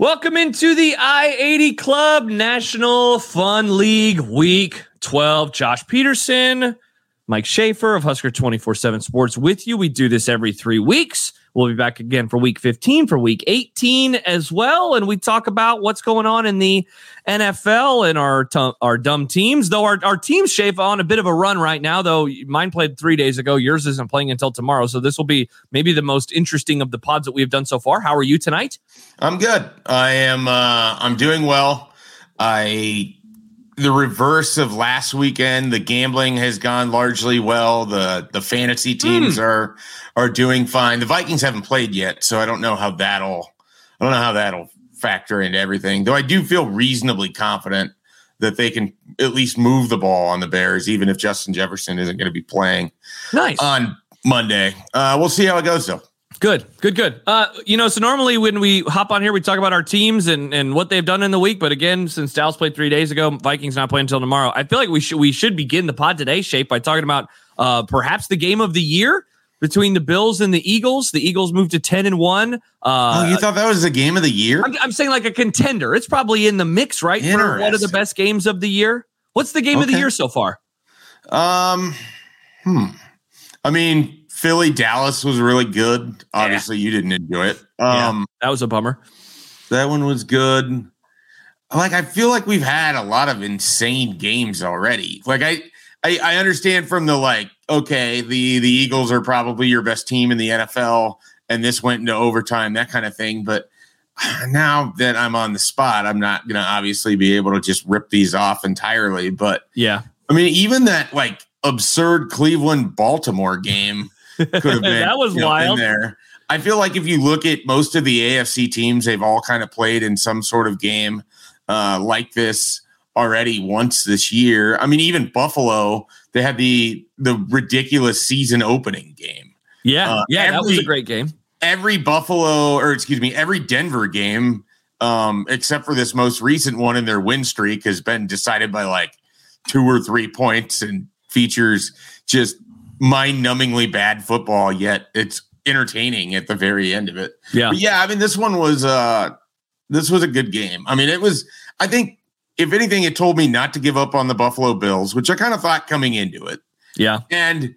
Welcome into the I 80 Club National Fun League Week 12. Josh Peterson, Mike Schaefer of Husker 24 7 Sports with you. We do this every three weeks. We'll be back again for week 15, for week 18 as well. And we talk about what's going on in the NFL and our t- our dumb teams. Though our, our teams shape on a bit of a run right now, though mine played three days ago. Yours isn't playing until tomorrow. So this will be maybe the most interesting of the pods that we've done so far. How are you tonight? I'm good. I am uh I'm doing well. I the reverse of last weekend. The gambling has gone largely well. The the fantasy teams mm. are are doing fine. The Vikings haven't played yet, so I don't know how that'll I don't know how that'll factor into everything. Though I do feel reasonably confident that they can at least move the ball on the Bears, even if Justin Jefferson isn't going to be playing nice on Monday. Uh, we'll see how it goes though. Good, good, good. Uh, you know, so normally when we hop on here, we talk about our teams and, and what they've done in the week. But again, since Dallas played three days ago, Vikings not playing until tomorrow. I feel like we should we should begin the pod today, Schaef by talking about uh, perhaps the game of the year between the Bills and the Eagles. The Eagles moved to ten and one. Uh, oh, you thought that was the game of the year? I'm, I'm, saying like a contender. It's probably in the mix, right? For one of the best games of the year. What's the game okay. of the year so far? Um, hmm. I mean, Philly Dallas was really good. Obviously, yeah. you didn't enjoy it. Um, yeah, that was a bummer. That one was good. Like I feel like we've had a lot of insane games already. Like I, I, I understand from the like, okay, the the Eagles are probably your best team in the NFL, and this went into overtime, that kind of thing. But now that I'm on the spot, I'm not gonna obviously be able to just rip these off entirely. But yeah, I mean, even that like absurd Cleveland Baltimore game could have been that was wild know, there. I feel like if you look at most of the AFC teams, they've all kind of played in some sort of game uh, like this already once this year. I mean, even Buffalo, they had the the ridiculous season opening game. Yeah, uh, yeah, every, that was a great game. Every Buffalo, or excuse me, every Denver game, um, except for this most recent one in their win streak, has been decided by like two or three points and features just mind-numbingly bad football, yet it's entertaining at the very end of it. Yeah, but yeah. I mean, this one was uh this was a good game. I mean, it was. I think if anything, it told me not to give up on the Buffalo Bills, which I kind of thought coming into it. Yeah, and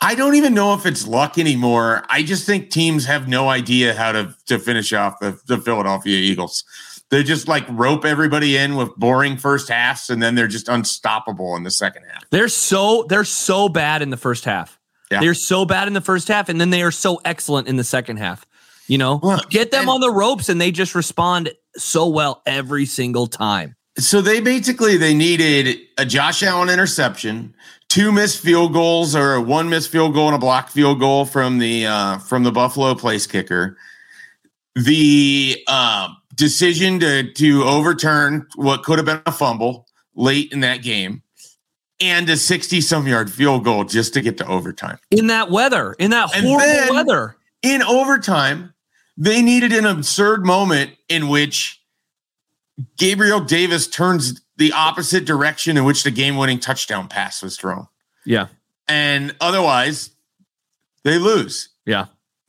I don't even know if it's luck anymore. I just think teams have no idea how to to finish off the, the Philadelphia Eagles they just like rope everybody in with boring first halves and then they're just unstoppable in the second half. They're so they're so bad in the first half. Yeah. They're so bad in the first half and then they are so excellent in the second half. You know, get them and, on the ropes and they just respond so well every single time. So they basically they needed a Josh Allen interception, two missed field goals or one missed field goal and a blocked field goal from the uh from the Buffalo place kicker. The um decision to to overturn what could have been a fumble late in that game and a 60 some yard field goal just to get to overtime. In that weather, in that horrible weather. In overtime, they needed an absurd moment in which Gabriel Davis turns the opposite direction in which the game winning touchdown pass was thrown. Yeah. And otherwise, they lose. Yeah.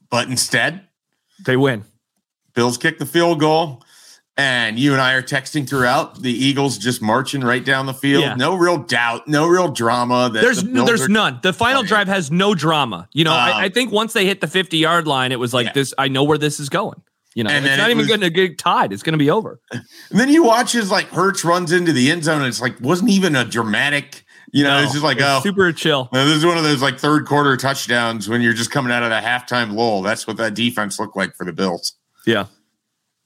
But instead, they win. Bills kick the field goal. And you and I are texting throughout the Eagles just marching right down the field. Yeah. No real doubt, no real drama. there's the there's are- none. The final drive has no drama. You know, um, I, I, think once they hit the 50 yard line, it was like yeah. this. I know where this is going. You know, and it's not it even going to get tied. It's going to be over. And then you watch as like Hertz runs into the end zone, and it's like wasn't even a dramatic. You know, no, it's just like oh, super chill. This is one of those like third quarter touchdowns when you're just coming out of the halftime lull. That's what that defense looked like for the Bills. Yeah.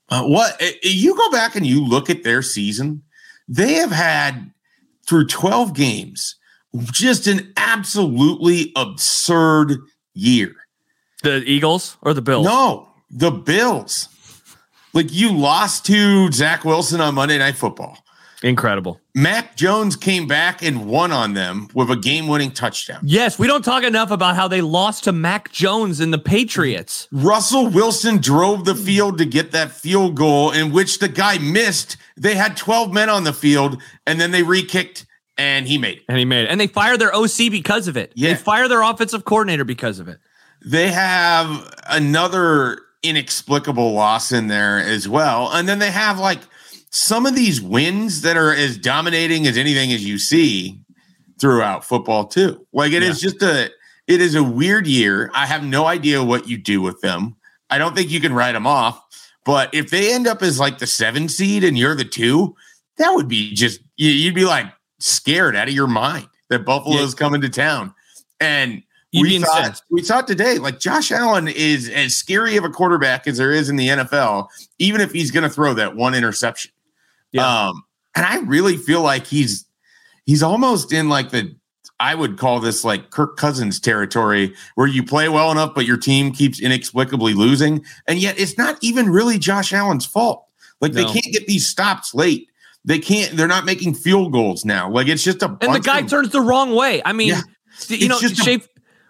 Uh, what you go back and you look at their season, they have had through 12 games just an absolutely absurd year. The Eagles or the Bills? No, the Bills. Like you lost to Zach Wilson on Monday Night Football. Incredible. Mac Jones came back and won on them with a game winning touchdown. Yes, we don't talk enough about how they lost to Mac Jones and the Patriots. Russell Wilson drove the field to get that field goal, in which the guy missed. They had 12 men on the field, and then they re kicked, and he made it. And he made it. And they fired their OC because of it. Yeah. They fire their offensive coordinator because of it. They have another inexplicable loss in there as well. And then they have like some of these wins that are as dominating as anything as you see throughout football too. Like it yeah. is just a it is a weird year. I have no idea what you do with them. I don't think you can write them off. But if they end up as like the seven seed and you're the two, that would be just you'd be like scared out of your mind that Buffalo's yeah. coming to town. And You'd we thought we thought today, like Josh Allen is as scary of a quarterback as there is in the NFL, even if he's going to throw that one interception. Yeah. Um, and I really feel like he's he's almost in like the I would call this like Kirk Cousins territory where you play well enough, but your team keeps inexplicably losing. And yet it's not even really Josh Allen's fault. Like no. they can't get these stops late. They can't, they're not making field goals now. Like it's just a And the guy of, turns the wrong way. I mean, yeah, you know, just shape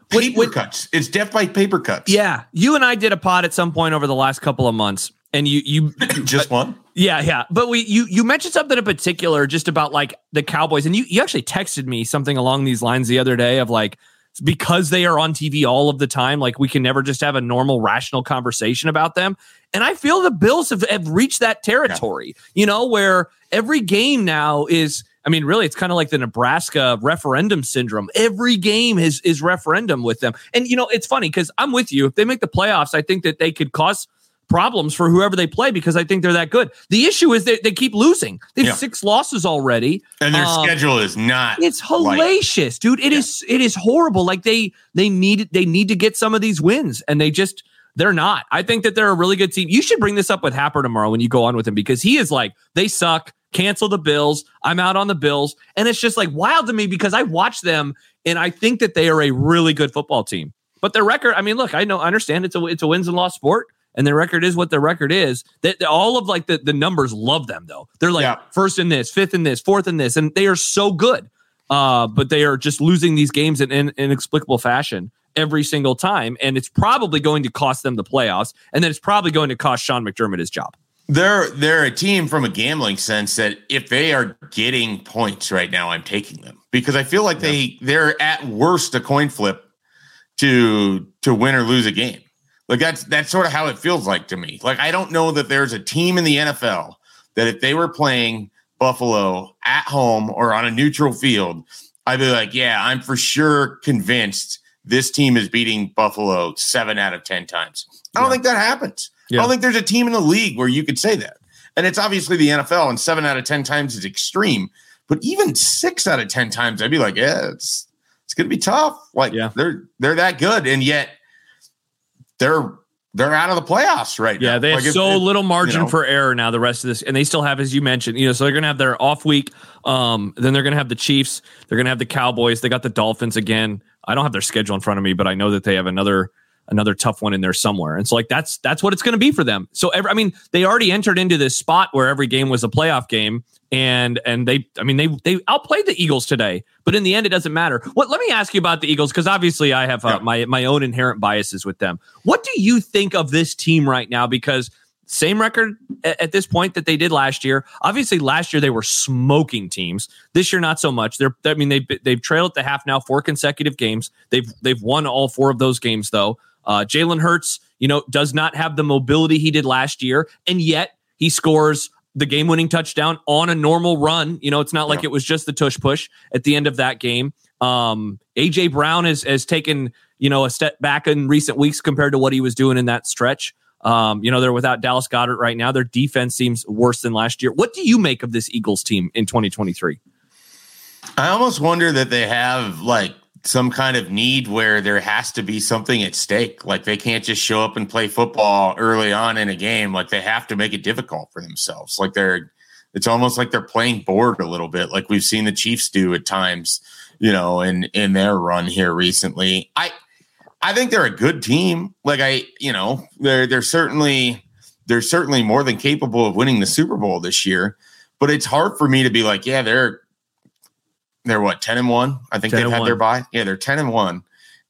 paper cuts. It's death by paper cuts. Yeah. You and I did a pod at some point over the last couple of months and you you just one yeah yeah but we you you mentioned something in particular just about like the cowboys and you you actually texted me something along these lines the other day of like because they are on tv all of the time like we can never just have a normal rational conversation about them and i feel the bills have, have reached that territory yeah. you know where every game now is I mean, really, it's kind of like the Nebraska referendum syndrome. Every game is is referendum with them, and you know, it's funny because I'm with you. If they make the playoffs, I think that they could cause problems for whoever they play because I think they're that good. The issue is they, they keep losing. They have yeah. six losses already, and their um, schedule is not. It's hellacious, light. dude. It yeah. is. It is horrible. Like they they need they need to get some of these wins, and they just they're not. I think that they're a really good team. You should bring this up with Happer tomorrow when you go on with him because he is like they suck. Cancel the Bills. I'm out on the Bills, and it's just like wild to me because I watch them and I think that they are a really good football team. But their record, I mean, look, I know, I understand it's a it's a wins and loss sport and their record is what their record is. That all of like the, the numbers love them though. They're like yeah. first in this, fifth in this, fourth in this, and they are so good. Uh, but they are just losing these games in, in inexplicable fashion every single time, and it's probably going to cost them the playoffs, and then it's probably going to cost Sean McDermott his job. They're they're a team from a gambling sense that if they are getting points right now, I'm taking them because I feel like yeah. they they're at worst a coin flip to to win or lose a game. Like that's that's sort of how it feels like to me. Like I don't know that there's a team in the NFL that if they were playing Buffalo at home or on a neutral field, I'd be like, yeah, I'm for sure convinced this team is beating Buffalo seven out of ten times. I don't yeah. think that happens. Yeah. I don't think there's a team in the league where you could say that. And it's obviously the NFL, and seven out of ten times is extreme. But even six out of ten times, I'd be like, yeah, it's it's gonna be tough. Like yeah. they're they're that good, and yet they're they're out of the playoffs right yeah, now. they have like so little margin you know, for error now. The rest of this, and they still have, as you mentioned, you know, so they're gonna have their off week. Um, then they're gonna have the Chiefs. They're gonna have the Cowboys. They got the Dolphins again. I don't have their schedule in front of me, but I know that they have another another tough one in there somewhere. And so like that's that's what it's going to be for them. So every, I mean, they already entered into this spot where every game was a playoff game and and they I mean they they outplayed the Eagles today, but in the end it doesn't matter. What let me ask you about the Eagles because obviously I have uh, yeah. my my own inherent biases with them. What do you think of this team right now because same record at, at, this point that they did last year. Obviously, last year they were smoking teams. This year, not so much. They're, I mean, they've they've trailed at the half now, four consecutive games. They've they've won all four of those games though. Uh, Jalen Hurts, you know, does not have the mobility he did last year, and yet he scores the game winning touchdown on a normal run. You know, it's not like yeah. it was just the tush push at the end of that game. Um, AJ Brown has has taken you know a step back in recent weeks compared to what he was doing in that stretch. Um, you know, they're without Dallas Goedert right now. Their defense seems worse than last year. What do you make of this Eagles team in 2023? I almost wonder that they have like some kind of need where there has to be something at stake. Like they can't just show up and play football early on in a game. Like they have to make it difficult for themselves. Like they're, it's almost like they're playing bored a little bit, like we've seen the Chiefs do at times, you know, in in their run here recently. I I think they're a good team. Like I, you know, they're they're certainly they're certainly more than capable of winning the Super Bowl this year. But it's hard for me to be like, yeah, they're they're what, 10 and 1? I think they've had one. their bye. Yeah, they're 10 and 1.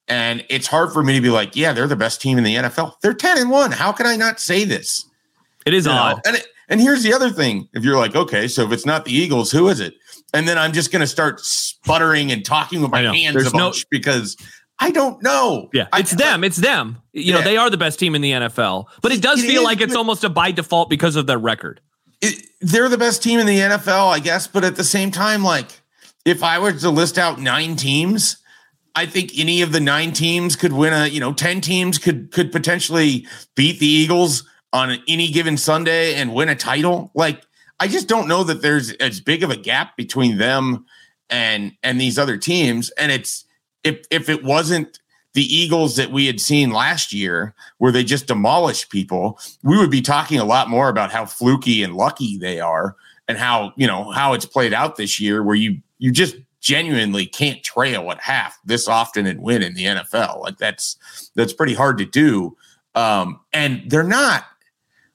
And it's hard for me to be like, yeah, they're the best team in the NFL. They're 10 and 1. How can I not say this? It is you odd. And, it, and here's the other thing. If you're like, okay, so if it's not the Eagles, who is it? And then I'm just going to start sputtering and talking with my hands There's a bunch no- because I don't know. Yeah, it's I, them. It's them. You yeah. know, they are the best team in the NFL, but it does it feel is, like it's almost a by default because of their record. It, they're the best team in the NFL, I guess. But at the same time, like if I were to list out nine teams, I think any of the nine teams could win a. You know, ten teams could could potentially beat the Eagles on any given Sunday and win a title. Like I just don't know that there's as big of a gap between them and and these other teams. And it's if if it wasn't the Eagles that we had seen last year, where they just demolished people, we would be talking a lot more about how fluky and lucky they are, and how you know how it's played out this year, where you you just genuinely can't trail at half this often and win in the NFL. Like that's that's pretty hard to do. Um, and they're not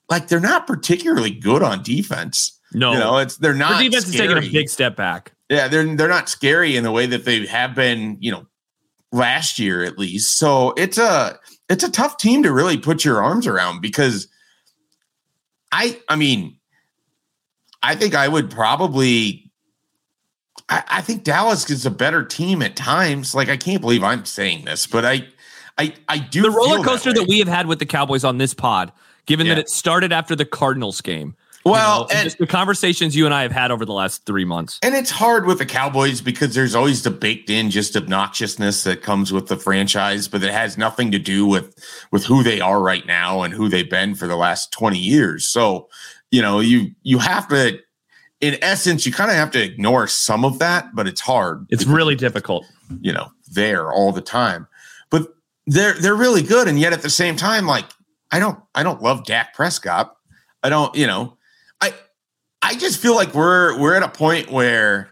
like they're not particularly good on defense. No, you know, it's they're not. The defense scary. is taking a big step back. Yeah, they're they're not scary in the way that they have been. You know, last year at least. So it's a it's a tough team to really put your arms around because I I mean I think I would probably I, I think Dallas is a better team at times. Like I can't believe I'm saying this, but I I I do the roller coaster that, that, we have had with the Cowboys on this pod, given yeah. that it started after the Cardinals game. Well, you know, and, just the conversations you and I have had over the last three months. And it's hard with the Cowboys because there's always the baked in just obnoxiousness that comes with the franchise, but it has nothing to do with with who they are right now and who they've been for the last 20 years. So, you know, you you have to in essence, you kind of have to ignore some of that, but it's hard. It's really difficult. You know, there all the time. But they're they're really good. And yet at the same time, like I don't I don't love Dak Prescott. I don't, you know, I I just feel like we're we're at a point where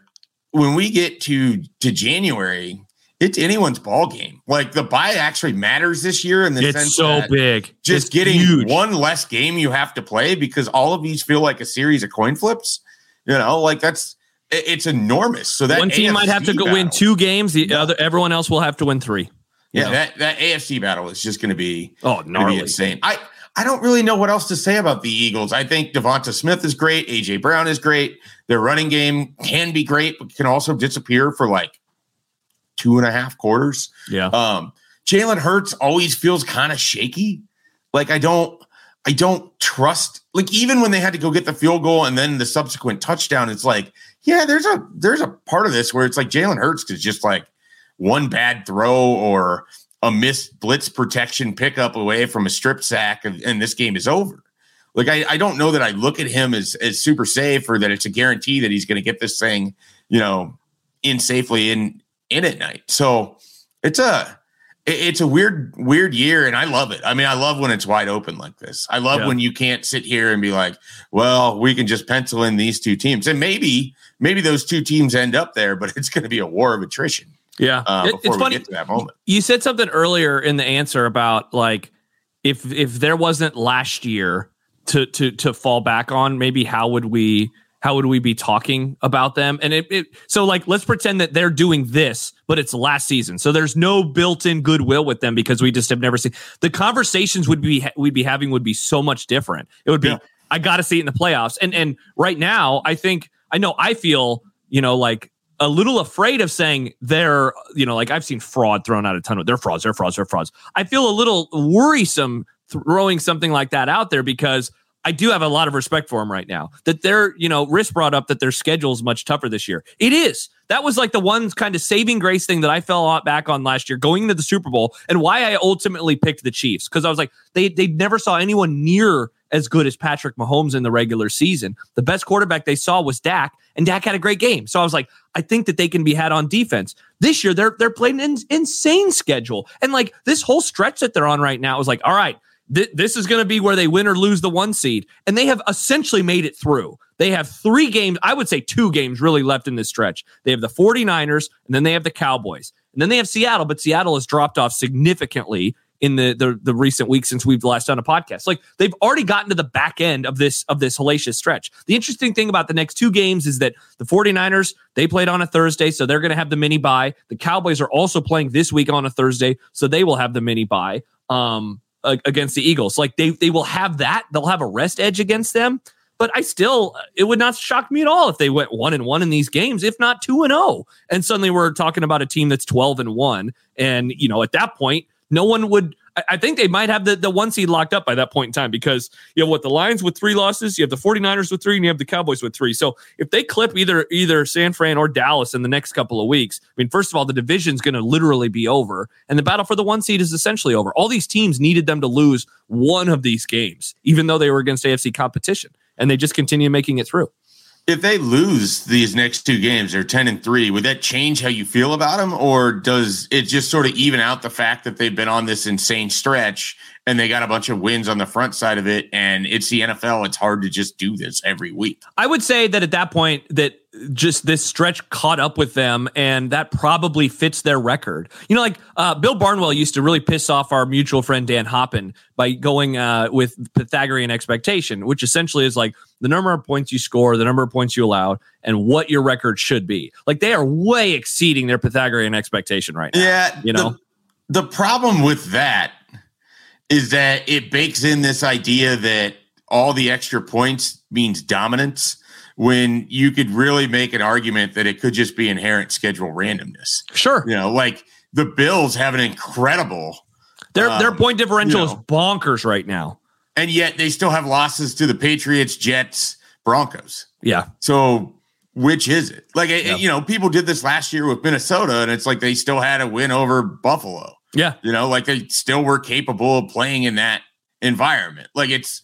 when we get to to January, it's anyone's ball game. Like the bye actually matters this year in the it's sense so big. Just it's getting huge. one less game you have to play because all of these feel like a series of coin flips. You know, like that's it's enormous. So that one team AFC might have to go battle, win two games. The other, everyone else will have to win three. Yeah, know? that that AFC battle is just going to be oh gnarly, insane. I I don't really know what else to say about the Eagles. I think Devonta Smith is great. AJ Brown is great. Their running game can be great, but can also disappear for like two and a half quarters. Yeah. Um, Jalen Hurts always feels kind of shaky. Like I don't, I don't trust. Like even when they had to go get the field goal and then the subsequent touchdown, it's like, yeah, there's a there's a part of this where it's like Jalen Hurts is just like one bad throw or a missed blitz protection pickup away from a strip sack, and, and this game is over. Like I, I don't know that I look at him as as super safe or that it's a guarantee that he's going to get this thing, you know, in safely in in at night. So it's a it's a weird weird year and i love it i mean i love when it's wide open like this i love yeah. when you can't sit here and be like well we can just pencil in these two teams and maybe maybe those two teams end up there but it's going to be a war of attrition yeah, uh, it, it's funny. that moment. You said something earlier in the answer about like if if there wasn't last year to to to fall back on, maybe how would we how would we be talking about them? And it, it so like let's pretend that they're doing this, but it's last season, so there's no built-in goodwill with them because we just have never seen the conversations would be we'd be having would be so much different. It would be yeah. I got to see it in the playoffs, and and right now I think I know I feel you know like a little afraid of saying they're, you know, like I've seen fraud thrown out a ton of they're frauds, they're frauds, they're frauds. I feel a little worrisome throwing something like that out there because I do have a lot of respect for them right now. That they're, you know, Riss brought up that their schedule is much tougher this year. It is. That was like the one kind of saving grace thing that I fell back on last year, going into the Super Bowl, and why I ultimately picked the Chiefs because I was like, they they never saw anyone near as good as Patrick Mahomes in the regular season. The best quarterback they saw was Dak, and Dak had a great game. So I was like, I think that they can be had on defense. This year, they're they're playing an insane schedule, and like this whole stretch that they're on right now is like, all right, th- this is going to be where they win or lose the one seed, and they have essentially made it through. They have three games, I would say two games really left in this stretch. They have the 49ers, and then they have the Cowboys. And then they have Seattle, but Seattle has dropped off significantly in the, the the recent weeks since we've last done a podcast. Like they've already gotten to the back end of this of this hellacious stretch. The interesting thing about the next two games is that the 49ers, they played on a Thursday, so they're going to have the mini bye. The Cowboys are also playing this week on a Thursday, so they will have the mini bye. um against the Eagles. Like they they will have that. They'll have a rest edge against them. but I still, it would not shock me at all if they went one and one in these games, if not two and zero, oh. and suddenly we're talking about a team that's twelve and one, and you know, at that point, no one would I think they might have the, the one seed locked up by that point in time because you have what the Lions with three losses, you have the 49ers with three, and you have the Cowboys with three. So if they clip either either San Fran or Dallas in the next couple of weeks, I mean, first of all, the division's going to literally be over, and the battle for the one seed is essentially over. All these teams needed them to lose one of these games, even though they were against AFC competition, and they just continue making it through if they lose these next two games, they're 10 and 3, would that change how you feel about them? Or does it just sort of even out the fact that they've been on this insane stretch and they got a bunch of wins on the front side of it? And it's the NFL. It's hard to just do this every week. I would say that at that point, that just this stretch caught up with them, and that probably fits their record. You know, like uh, Bill Barnwell used to really piss off our mutual friend Dan Hoppen by going uh, with Pythagorean expectation, which essentially is like the number of points you score, the number of points you allow, and what your record should be. Like they are way exceeding their Pythagorean expectation right now. Yeah, you know. The, the problem with that is that it bakes in this idea that all the extra points means dominance when you could really make an argument that it could just be inherent schedule randomness. Sure. You know, like the Bills have an incredible their um, their point differential you know, is bonkers right now. And yet they still have losses to the Patriots, Jets, Broncos. Yeah. So which is it? Like yeah. you know, people did this last year with Minnesota and it's like they still had a win over Buffalo. Yeah. You know, like they still were capable of playing in that environment. Like it's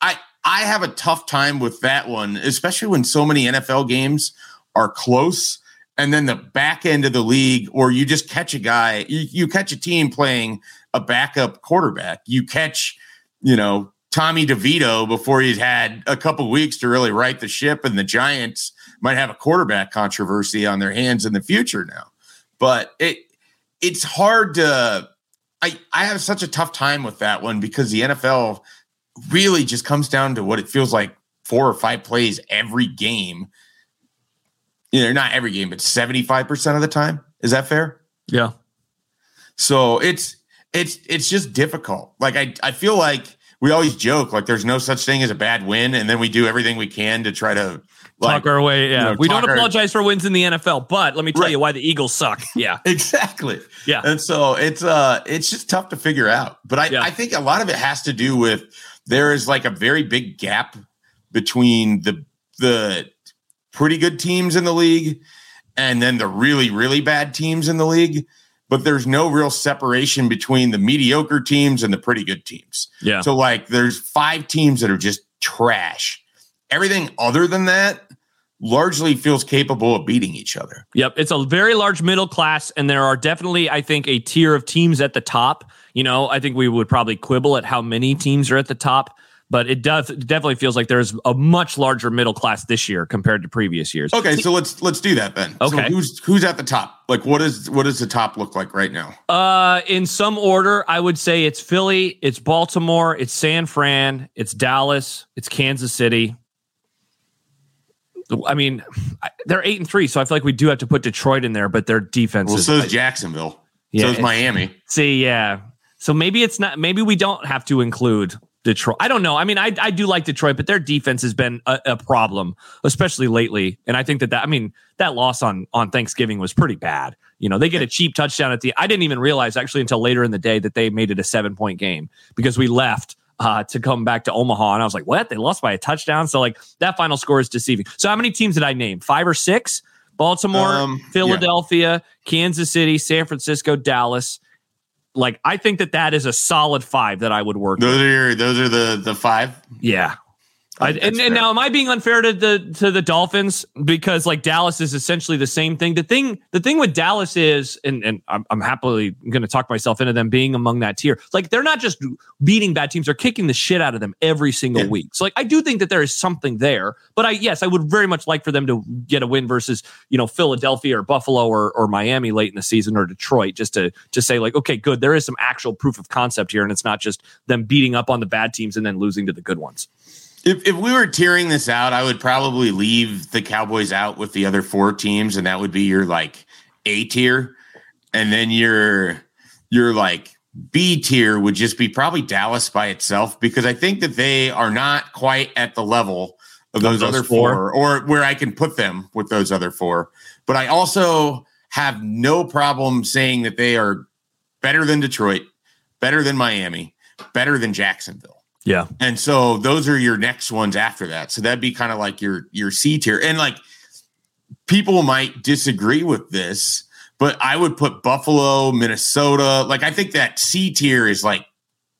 I I have a tough time with that one, especially when so many NFL games are close. And then the back end of the league, or you just catch a guy, you, you catch a team playing a backup quarterback. You catch, you know, Tommy DeVito before he's had a couple weeks to really right the ship, and the Giants might have a quarterback controversy on their hands in the future now. But it it's hard to I, I have such a tough time with that one because the NFL really just comes down to what it feels like four or five plays every game. You know, not every game, but 75% of the time. Is that fair? Yeah. So it's it's it's just difficult. Like I I feel like we always joke like there's no such thing as a bad win, and then we do everything we can to try to like, talk our way. Yeah, you know, we don't apologize our, for wins in the NFL, but let me tell right. you why the Eagles suck. Yeah, exactly. Yeah, and so it's uh it's just tough to figure out. But I yeah. I think a lot of it has to do with there is like a very big gap between the the pretty good teams in the league and then the really really bad teams in the league but there's no real separation between the mediocre teams and the pretty good teams. Yeah. So like there's five teams that are just trash. Everything other than that largely feels capable of beating each other. Yep, it's a very large middle class and there are definitely I think a tier of teams at the top. You know, I think we would probably quibble at how many teams are at the top but it does it definitely feels like there's a much larger middle class this year compared to previous years. Okay, so let's let's do that then. Okay, so who's who's at the top? Like, what is what does the top look like right now? Uh, in some order, I would say it's Philly, it's Baltimore, it's San Fran, it's Dallas, it's Kansas City. I mean, they're eight and three, so I feel like we do have to put Detroit in there, but their defense. Well, is, so is Jacksonville. Yeah, so is Miami. See, yeah. So maybe it's not. Maybe we don't have to include Detroit. I don't know. I mean, I I do like Detroit, but their defense has been a, a, problem, especially lately. And I think that that I mean that loss on on Thanksgiving was pretty bad. You know, they get a cheap touchdown at the. I didn't even realize actually until later in the day that they made it a seven point game because we left uh, to come back to Omaha, and I was like, what? They lost by a touchdown. So like that final score is deceiving. So how many teams did I name? Five or six? Baltimore, um, Philadelphia, yeah. Kansas City, San Francisco, Dallas like I think that that is a solid five that I would work. Those with. are your, those are the the five. Yeah, I, and, and, now, am I being unfair to the to the Dolphins because like Dallas is essentially the same thing? The thing the thing with Dallas is, and and I'm, I'm happily going to talk myself into them being among that tier. Like they're not just beating bad teams; they're kicking the shit out of them every single yeah. week. So like I do think that there is something there. But I yes, I would very much like for them to get a win versus you know Philadelphia or Buffalo or or Miami late in the season or Detroit, just to to say like okay, good, there is some actual proof of concept here, and it's not just them beating up on the bad teams and then losing to the good ones. If, if we were tearing this out, I would probably leave the Cowboys out with the other four teams, and that would be your like A tier, and then your your like B tier would just be probably Dallas by itself because I think that they are not quite at the level of those, those other four. four, or where I can put them with those other four. But I also have no problem saying that they are better than Detroit, better than Miami, better than Jacksonville. Yeah. And so those are your next ones after that. So that'd be kind of like your your C tier. And like people might disagree with this, but I would put Buffalo, Minnesota. Like I think that C tier is like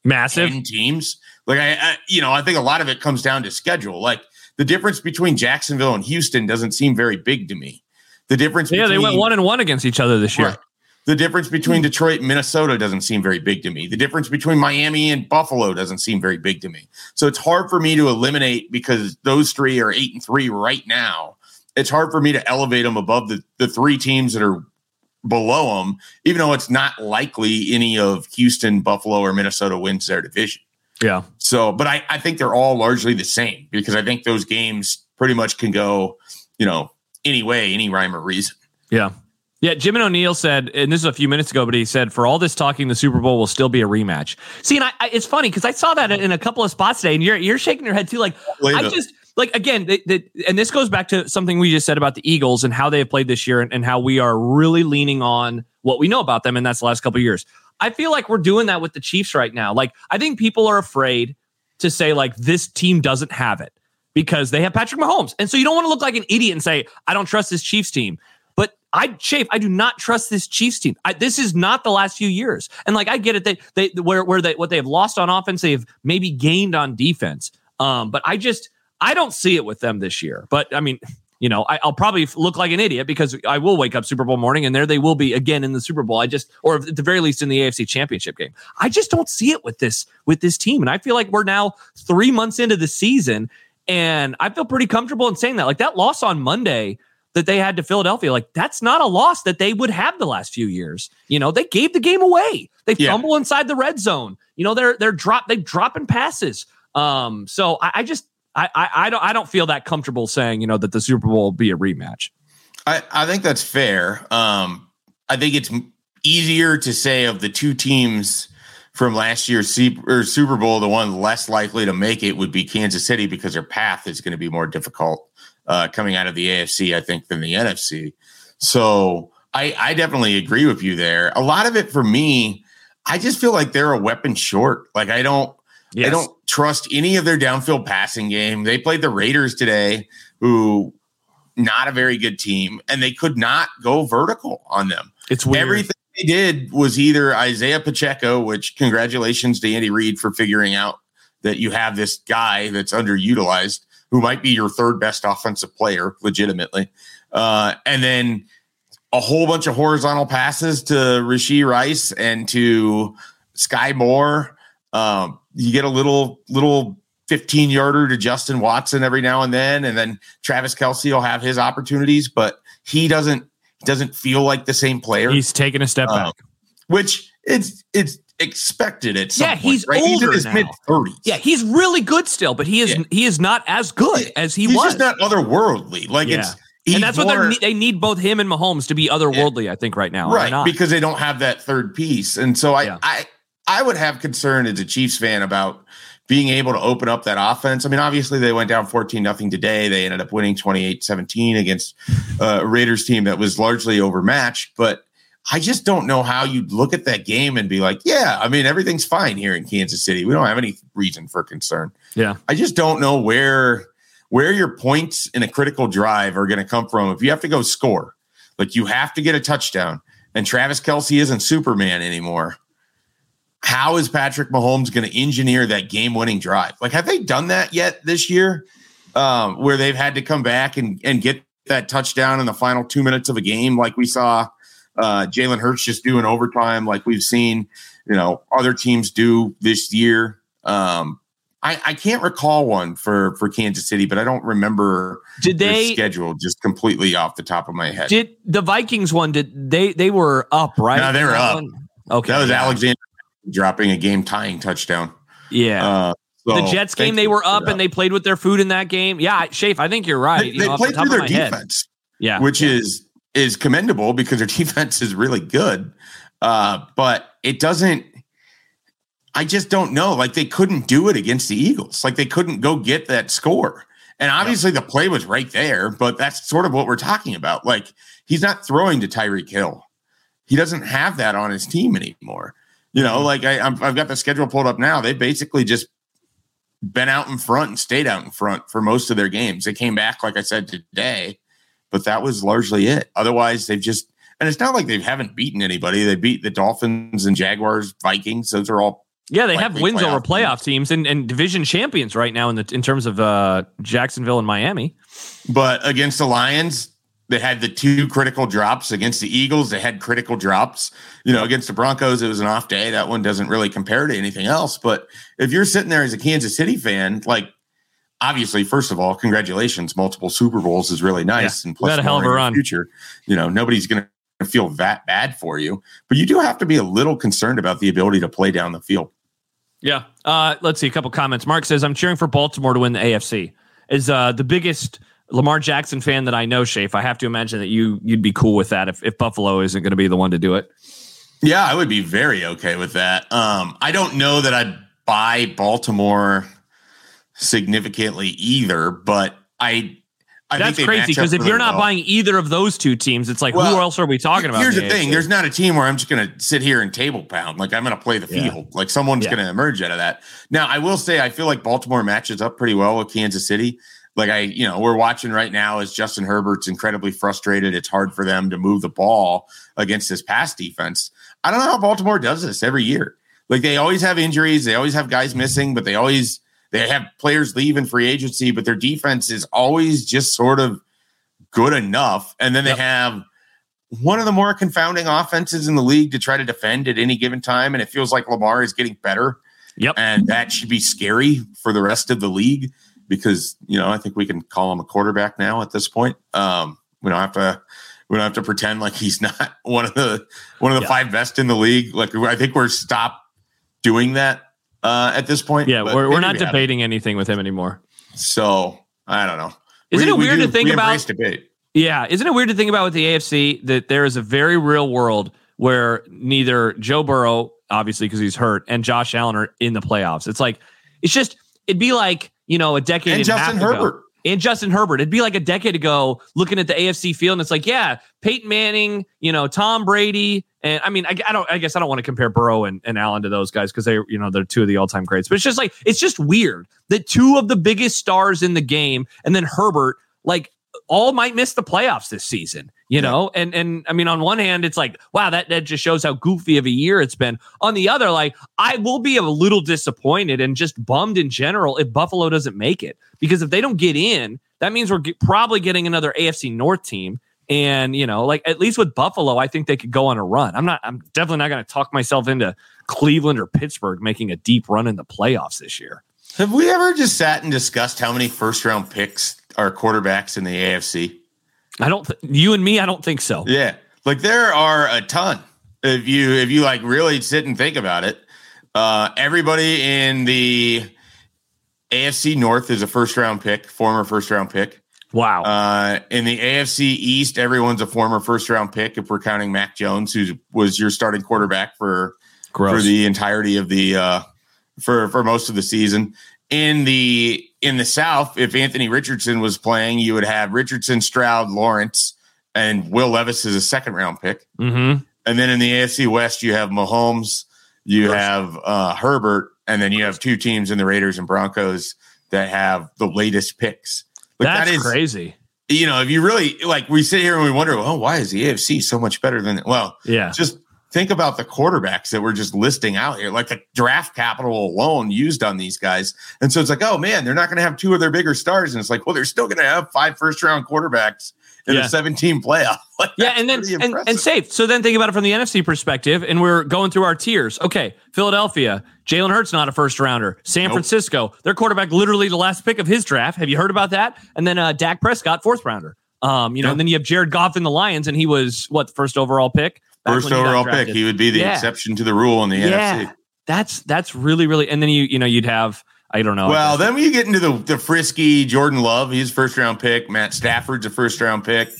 massive teams. Like I, I, you know, I think a lot of it comes down to schedule. Like the difference between Jacksonville and Houston doesn't seem very big to me. The difference, yeah, between, they went one and one against each other this year. Right. The difference between hmm. Detroit and Minnesota doesn't seem very big to me. The difference between Miami and Buffalo doesn't seem very big to me. So it's hard for me to eliminate because those three are eight and three right now. It's hard for me to elevate them above the, the three teams that are below them, even though it's not likely any of Houston, Buffalo, or Minnesota wins their division. Yeah. So, but I, I think they're all largely the same because I think those games pretty much can go, you know, any way, any rhyme or reason. Yeah. Yeah, Jim and O'Neill said, and this is a few minutes ago, but he said, for all this talking, the Super Bowl will still be a rematch. See, and I, I it's funny because I saw that in a couple of spots today, and you're you're shaking your head too. Like, I just like again, and this goes back to something we just said about the Eagles and how they have played this year, and, and how we are really leaning on what we know about them, and that's the last couple of years. I feel like we're doing that with the Chiefs right now. Like, I think people are afraid to say like this team doesn't have it because they have Patrick Mahomes, and so you don't want to look like an idiot and say I don't trust this Chiefs team. I Schaef, I do not trust this Chiefs team. I, this is not the last few years. And like I get it, they they where where they what they have lost on offense, they've maybe gained on defense. Um, but I just I don't see it with them this year. But I mean, you know, I, will probably look like an idiot because I will wake up Super Bowl morning and there they will be again in the Super Bowl. I just, or at the very least in the AFC Championship game. I just don't see it with this with this team, and I feel like we're now three months into the season, and I feel pretty comfortable in saying that. Like that loss on Monday that they had to Philadelphia. Like that's not a loss that they would have the last few years. You know, they gave the game away. They yeah. fumble inside the red zone. You know, they're they're drop they dropping passes. Um, so I, I just I, I, I don't I don't feel that comfortable saying you know that the Super Bowl will be a rematch. I I think that's fair. Um, I think it's easier to say of the two teams from last year's Super Bowl, the one less likely to make it would be Kansas City because their path is going to be more difficult uh, coming out of the AFC, I think, than the NFC. So I, I definitely agree with you there. A lot of it for me, I just feel like they're a weapon short. Like I don't, yes. I don't trust any of their downfield passing game. They played the Raiders today, who not a very good team, and they could not go vertical on them. It's weird. Everything they did was either Isaiah Pacheco, which congratulations to Andy Reid for figuring out that you have this guy that's underutilized, who might be your third best offensive player, legitimately. Uh, and then a whole bunch of horizontal passes to Rashee Rice and to Skyy Moore. Um, you get a little little 15 yarder to Justin Watson every now and then, and then Travis Kelce will have his opportunities, but he doesn't doesn't feel like the same player. He's taking a step um, back, which it's it's expected at some yeah, point, he's right? older he's in his mid thirties. Yeah, he's really good still, but he is yeah. he is not as good as he he's was. He's just not otherworldly. Like yeah. it's and that's more, what they need both him and Mahomes to be otherworldly. Yeah. I think right now, right? Because they don't have that third piece, and so I I I would have concern as a Chiefs fan about being able to open up that offense. I mean, obviously they went down 14 nothing today. They ended up winning 28-17 against uh, a Raiders team that was largely overmatched, but I just don't know how you'd look at that game and be like, yeah, I mean, everything's fine here in Kansas City. We don't have any reason for concern. Yeah. I just don't know where where your points in a critical drive are going to come from. If you have to go score, like you have to get a touchdown, and Travis Kelce isn't Superman anymore. How is Patrick Mahomes going to engineer that game winning drive? Like, have they done that yet this year? Um, where they've had to come back and, and get that touchdown in the final two minutes of a game, like we saw uh, Jalen Hurts just doing overtime, like we've seen, you know, other teams do this year. Um, I, I can't recall one for for Kansas City, but I don't remember. Did they schedule just completely off the top of my head? Did the Vikings one? Did they they were up right? No, they were up. One? Okay, that was yeah. Alexander dropping a game tying touchdown. Yeah. Uh, so the Jets game, they were up and they played with their food in that game. Yeah, Schaef, I think you're right. They, you they played the through their defense. Head. Yeah, which is is commendable because their defense is really good. Uh, but it doesn't. I just don't know. Like they couldn't do it against the Eagles. Like they couldn't go get that score. And obviously the play was right there, but that's sort of what we're talking about. Like he's not throwing to Tyreek Hill. He doesn't have that on his team anymore. You know, like I, i have got the schedule pulled up now. They basically just been out in front and stayed out in front for most of their games. They came back, like I said today, but that was largely it. Otherwise, they've just and it's not like they haven't beaten anybody. They beat the Dolphins and Jaguars, Vikings. Those are all yeah, they have wins over playoff teams and, and division champions right now in the in terms of uh, Jacksonville and Miami. But against the Lions, they had the two critical drops. Against the Eagles, they had critical drops. You know, against the Broncos, it was an off day. That one doesn't really compare to anything else. But if you're sitting there as a Kansas City fan, like obviously, first of all, congratulations, multiple Super Bowls is really nice yeah, and plus a hell of a run. Future, you know, nobody's going to feel that bad for you, but you do have to be a little concerned about the ability to play down the field. Yeah. Uh, let's see a couple comments. Mark says, I'm cheering for Baltimore to win the AFC. Is uh, the biggest Lamar Jackson fan that I know, Schaef. I have to imagine that you you'd be cool with that if, if Buffalo isn't going to be the one to do it. Yeah, I would be very okay with that. Um, I don't know that I'd buy Baltimore significantly either, but I I That's crazy because if really you're not well. buying either of those two teams, it's like well, who else are we talking about? Here's the, the thing: there's not a team where I'm just going to sit here and table pound. Like I'm going to play the yeah. field. Like someone's yeah. going to emerge out of that. Now, I will say I feel like Baltimore matches up pretty well with Kansas City. Like I, you know, we're watching right now as Justin Herbert's incredibly frustrated. It's hard for them to move the ball against this pass defense. I don't know how Baltimore does this every year. Like they always have injuries, they always have guys missing, but they always they have players leave in free agency, but their defense is always just sort of good enough. And then they yep. have one of the more confounding offenses in the league to try to defend at any given time. And it feels like Lamar is getting better. Yep. And that should be scary for the rest of the league because, you know, I think we can call him a quarterback now at this point. Um, we don't have to we don't have to pretend like he's not one of the one of the yeah. five best in the league. Like I think we're stop doing that uh, at this point. Yeah, we're, we're not debating anything with him anymore. So I don't know. Isn't we, it weird do, to think about? Debate. Yeah, isn't it weird to think about with the AFC that there is a very real world where neither Joe Burrow, obviously because he's hurt, and Josh Allen are in the playoffs. It's like it's just it'd be like you know a decade and, and Justin Herbert. Ago and Justin Herbert. It'd be like a decade ago looking at the AFC field, and it's like, yeah, Peyton Manning, you know, Tom Brady, and I mean, I, I don't, I guess I don't want to compare Burrow and, and Allen to those guys because they, you know, they're two of the all time greats. But it's just like it's just weird that two of the biggest stars in the game, and then Herbert, like all might miss the playoffs this season, you yeah. know? And and I mean, on one hand, it's like, wow, that, that just shows how goofy of a year it's been. On the other, like, I will be a little disappointed and just bummed in general if Buffalo doesn't make it. Because if they don't get in, that means we're get, probably getting another AFC North team. And, you know, like at least with Buffalo, I think they could go on a run. I'm not, I'm definitely not going to talk myself into Cleveland or Pittsburgh making a deep run in the playoffs this year. Have we ever just sat and discussed how many first round picks are quarterbacks in the AFC? I don't. Th- you and me, I don't think so. Yeah, like there are a ton. If you if you like really sit and think about it, uh, everybody in the AFC North is a first round pick, former first round pick. Wow. Uh, in the AFC East, everyone's a former first round pick. If we're counting Mac Jones, who was your starting quarterback for Gross. for the entirety of the uh, for for most of the season. In the in the South, if Anthony Richardson was playing, you would have Richardson, Stroud, Lawrence, and Will Levis is a second round pick. Mm-hmm. And then in the AFC West, you have Mahomes, you have uh, Herbert, and then you have two teams in the Raiders and Broncos that have the latest picks. But That's that is, crazy. You know, if you really like, we sit here and we wonder, oh, why is the AFC so much better than? Well, yeah, just think about the quarterbacks that we're just listing out here, like the draft capital alone used on these guys. And so it's like, oh man, they're not going to have two of their bigger stars. And it's like, well, they're still going to have five first round quarterbacks in yeah. a 17 playoff. Like, yeah, and then and, and, Schaef. So then think about it from the NFC perspective, and we're going through our tiers. Okay, Philadelphia, Jalen Hurts not a first rounder. San nope. Francisco, their quarterback literally the last pick of his draft. Have you heard about that? And then uh, Dak Prescott, fourth rounder. Um, you know, yep. and then you have Jared Goff in the Lions, and he was what the first overall pick. First overall pick. He would be the yeah. exception to the rule in the yeah. NFC. That's that's really really. And then you you know you'd have I don't know. Well, then you get into the the frisky Jordan Love, he's first round pick. Matt Stafford's a first round pick.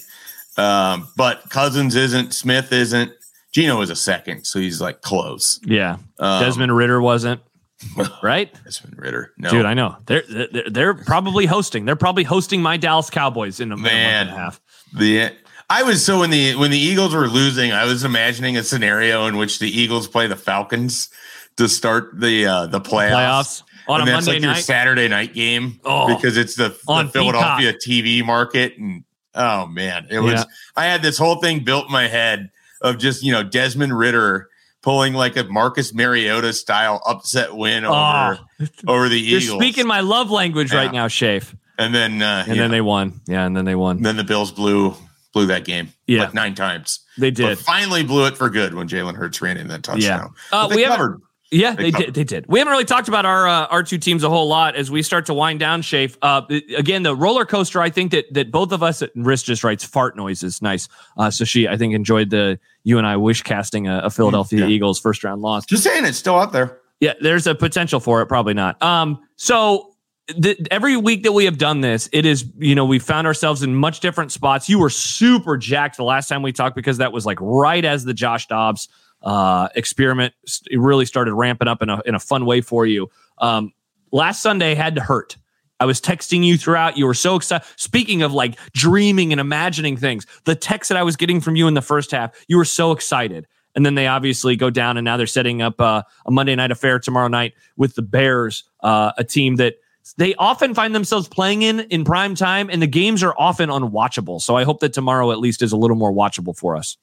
Um, but Cousins isn't. Smith isn't. Geno is a second, so he's like close. Yeah. Um, Desmond Ridder wasn't. right? Desmond Ridder. No, Dude, I know. They're, they're they're probably hosting. They're probably hosting my Dallas Cowboys in a, in a month Man. and a half. the I was so when the when the Eagles were losing, I was imagining a scenario in which the Eagles play the Falcons to start the uh the playoffs. Playoffs on and a that's Monday like your night. Saturday night game Oh, because it's the, the Philadelphia TV market. And oh man, it was Yeah. I had this whole thing built in my head of just, you know, Desmond Ridder pulling like a Marcus Mariota style upset win over Oh, over the you're Eagles. speaking my love language Yeah. right now, Schaef. and then uh And then know, they won. Yeah, and then they won. then the Bills blew blew that game Yeah. like nine times. They did. But finally blew it for good when Jalen Hurts ran in that touchdown. Uh, they we covered. Yeah, They they did. They did. We haven't really talked about our uh, our two teams a whole lot as we start to wind down. Schaef. Uh, again, the roller coaster. I think that that both of us. At Riss just writes fart noises. Nice. Uh, so she, I think, enjoyed the you and I wish casting a, a Philadelphia yeah. Eagles first round loss. Just saying it's still out there. Yeah, there's a potential for it. Probably not. Um, so th- every week that we have done this, it is you know we found ourselves in much different spots. You were super jacked the last time we talked because that was like right as the Josh Dobbs uh, experiment really started ramping up in a in a fun way for you. Um, last Sunday had to hurt. I was texting you throughout. You were so excited. Speaking of like dreaming and imagining things, the text that I was getting from you in the first half, you were so excited. And then they obviously go down, and now they're setting up uh, a Monday night affair tomorrow night with the Bears, uh, a team that they often find themselves playing in in prime time, and the games are often unwatchable. So I hope that tomorrow at least is a little more watchable for us.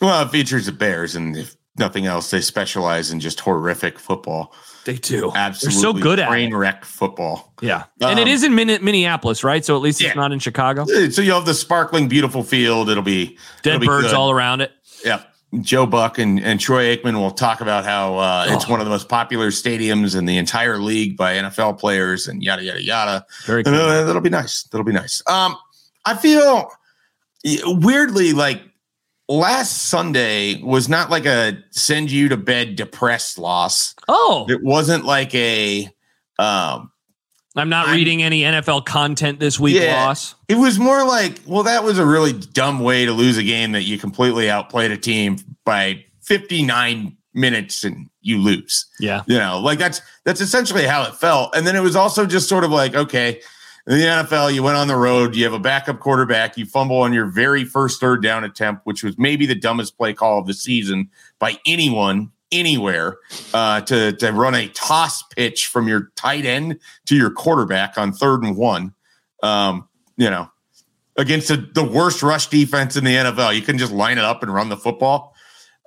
Well, it features the Bears, and if nothing else, they specialize in just horrific football. They do. Absolutely, They're so good at train it. wreck football. Yeah, and it Um, in Min- Minneapolis, right? So at least Yeah. it's not in Chicago. So you'll have the sparkling, beautiful field. It'll be Dead it'll be birds good. all around it. Yep. Joe Buck and, and Troy Aikman will talk about how uh, it's Oh. one of the most popular stadiums in the entire league by NFL players and yada yada yada. Very And, cool. uh, that'll be nice. That'll be nice. Um, I feel weirdly like last Sunday was not like a send you to bed depressed loss. Oh, It wasn't like a um I'm not I'm- reading any NFL content this week, Yeah. loss. it was more like, well, that was a really dumb way to lose a game that you completely outplayed a team by 59 minutes and you lose. Yeah. You know, like that's that's essentially how it felt. And then it was also just sort of like, okay, in the NFL, you went on the road, you have a backup quarterback, you fumble on your very first third down attempt, which was maybe the dumbest play call of the season by anyone anywhere uh, to to run a toss pitch from your tight end to your quarterback on third and one. Um, you know, against the, the worst rush defense in the NFL, you can just line it up and run the football.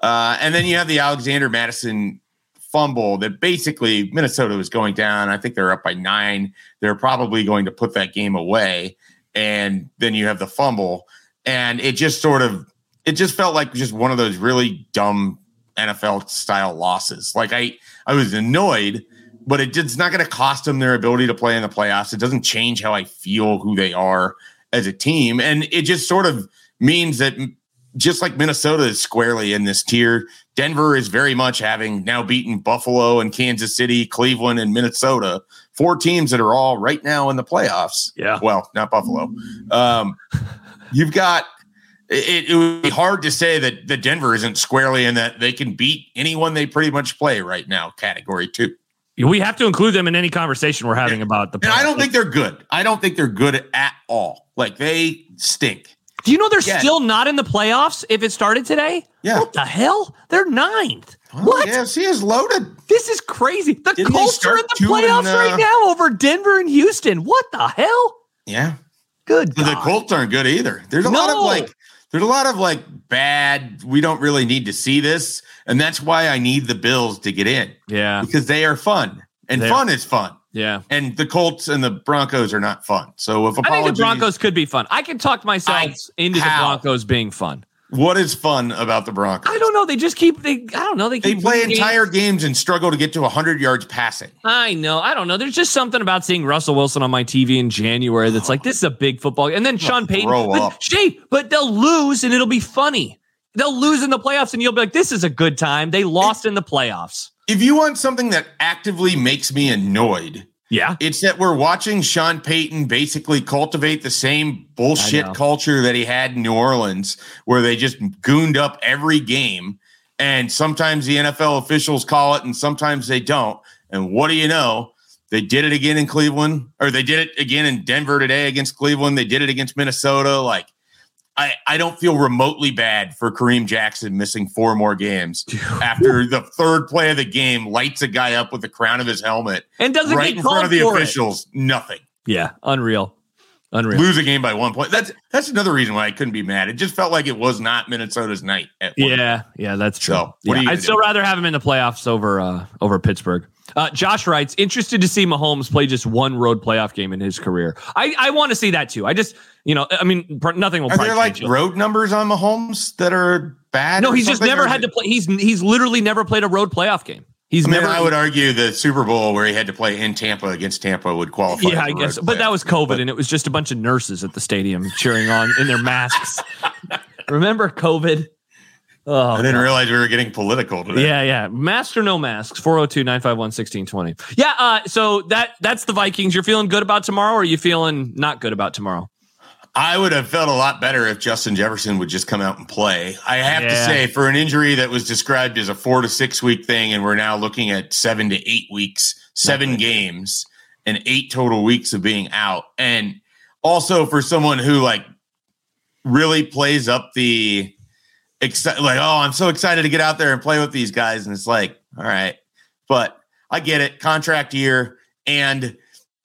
Uh, and then you have the Alexander Mattison fumble that basically Minnesota was going down. I think they're up by nine. They're probably going to put that game away. And then you have the fumble. And it just sort of it just felt like just one of those really dumb NFL style losses. Like I I was annoyed, but it, it's not going to cost them their ability to play in the playoffs. It doesn't change how I feel who they are as a team. And it just sort of means that just like Minnesota is squarely in this tier, Denver is very much having now beaten Buffalo and Kansas City, Cleveland, and Minnesota, four teams that are all right now in the playoffs. Yeah. Well, not Buffalo. Um, you've got it, it would be hard to say that the Denver isn't squarely in that they can beat anyone they pretty much play right now, category two. We have to include them in any conversation we're having about the. And I don't think they're good. I don't think they're good at all. Like they stink. Do you know they're Yeah. still not in the playoffs if it started today? Yeah. What the hell? They're ninth. Well, what? The AFC is loaded. This is crazy. The Didn't Colts are in the two and, playoffs uh, right now over Denver and Houston. What the hell? Yeah. Good. The Colts aren't good either. There's a lot of like there's a lot of like bad, we don't really need to see this. And that's why I need the Bills to get in Yeah. because they are fun. And They're- fun is fun. Yeah. And the Colts and the Broncos are not fun. So if I think apologies, the Broncos could be fun. I can talk myself I- into how? the Broncos being fun. What is fun about the Broncos? I don't know. They just keep they. I don't know. They They play entire games. games and struggle to get to 100 yards passing. I know. I don't know. There's just something about seeing Russell Wilson on my TV in January that's like this is a big football. And then Sean Payton. But. Shay, but they'll lose and it'll be funny. They'll lose in the playoffs and you'll be like, this is a good time. They lost in the playoffs. If you want something that actively makes me annoyed, Yeah. It's that we're watching Sean Payton basically cultivate the same bullshit culture that he had in New Orleans, where they just gooned up every game. And sometimes the NFL officials call it and sometimes they don't. And what do you know? They did it again in Cleveland, or they did it again in Denver today against Cleveland. They did it against Minnesota. Like, I, I don't feel remotely bad for Kareem Jackson missing four more games after the third play of the game lights a guy up with the crown of his helmet and doesn't right get in front of the called for it. officials. Nothing. Yeah, unreal, unreal. Lose a game by one point. That's that's another reason why I couldn't be mad. It just felt like it was not Minnesota's night. At one Yeah, yeah, that's true. So, what Yeah, are you I'd gonna still rather have him in the playoffs over uh, over Pittsburgh. Uh, Josh writes, interested to see Mahomes play just one road playoff game in his career. I, I want to see that too. I just, you know, I mean, pr- nothing will. Are probably there like it. road numbers on Mahomes that are bad? No, he's just never Or- had to play. He's he's literally never played a road playoff game. He's I mean, never. I would argue the Super Bowl where he had to play in Tampa against Tampa would qualify. yeah, I guess, but that was. COVID, But and it was just a bunch of nurses at the stadium cheering on in their masks. Remember COVID? Oh, I didn't realize we were getting political today. Yeah, yeah. Mask or no masks? 402-951-1620. Yeah, uh, so that that's the Vikings. You're feeling good about tomorrow, or are you feeling not good about tomorrow? I would have felt a lot better if Justin Jefferson would just come out and play. I have to say, for an injury that was described as a four to six week thing, and we're now looking at seven to eight weeks, seven games, and eight total weeks of being out. And also for someone who like really plays up the exci- like, oh, I'm so excited to get out there and play with these guys. And it's like, all right, but I get it, contract year, and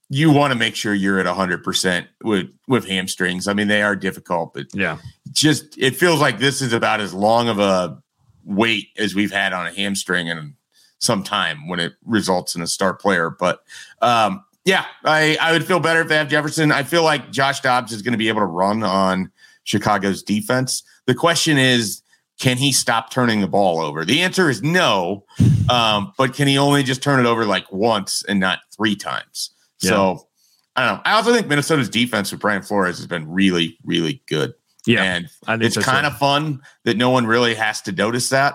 you want to make sure you're at 100% with with hamstrings. I mean, they are difficult, but Yeah. just it feels like this is about as long of a wait as we've had on a hamstring in some time when it results in a star player. But um, yeah, I, I would feel better if they have Jefferson. I feel like Josh Dobbs is going to be able to run on Chicago's defense. The question is, can he stop turning the ball over? The answer is no. Um, but can he only just turn it over like once and not three times? So I don't know. I also think Minnesota's defense with Brian Flores has been really, really good. Yeah. And it's kind of fun that no one really has to notice that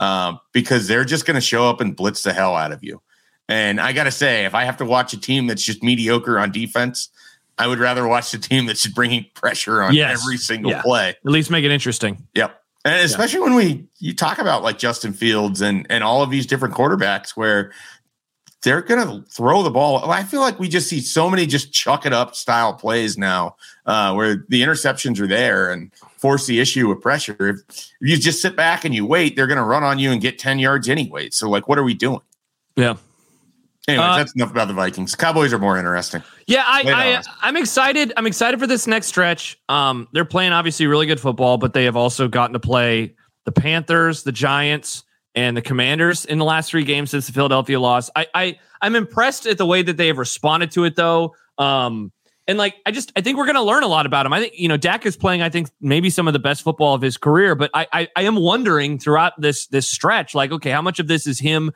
um, because they're just going to show up and blitz the hell out of you. And I got to say, if I have to watch a team that's just mediocre on defense, I would rather watch the team that's bringing pressure on Yes. every single Yeah. play. At least make it interesting. Yep. And especially when we you talk about like Justin Fields and and all of these different quarterbacks where they're going to throw the ball. I feel like we just see so many just chuck it up style plays now, uh, where the interceptions are there and force the issue with pressure. If, if you just sit back and you wait, they're going to run on you and get ten yards anyway. So like, what are we doing? Yeah. Anyways, Uh, that's enough about the Vikings. Cowboys are more interesting. Yeah, I, I I'm excited. I'm excited for this next stretch. Um, they're playing obviously really good football, but they have also gotten to play the Panthers, the Giants, and the Commanders in the last three games since the Philadelphia loss. I, I I'm impressed at the way that they have responded to it, though. Um, and like I just I think we're going to learn a lot about him. I think you know Dak is playing. I think maybe some of the best football of his career. But I I, I am wondering throughout this this stretch, like okay, how much of this is him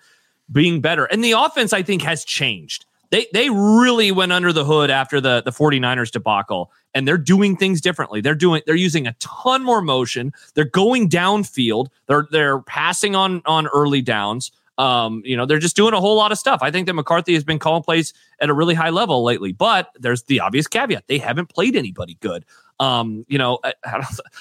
being better? And the offense I think has changed. They they really went under the hood after the the 49ers debacle and they're doing things differently. They're doing they're using a ton more motion. They're going downfield. They're they're passing on on early downs. Um, you know, they're just doing a whole lot of stuff. I think that McCarthy has been calling plays at a really high level lately, but there's the obvious caveat. They haven't played anybody good. Um, you know, I,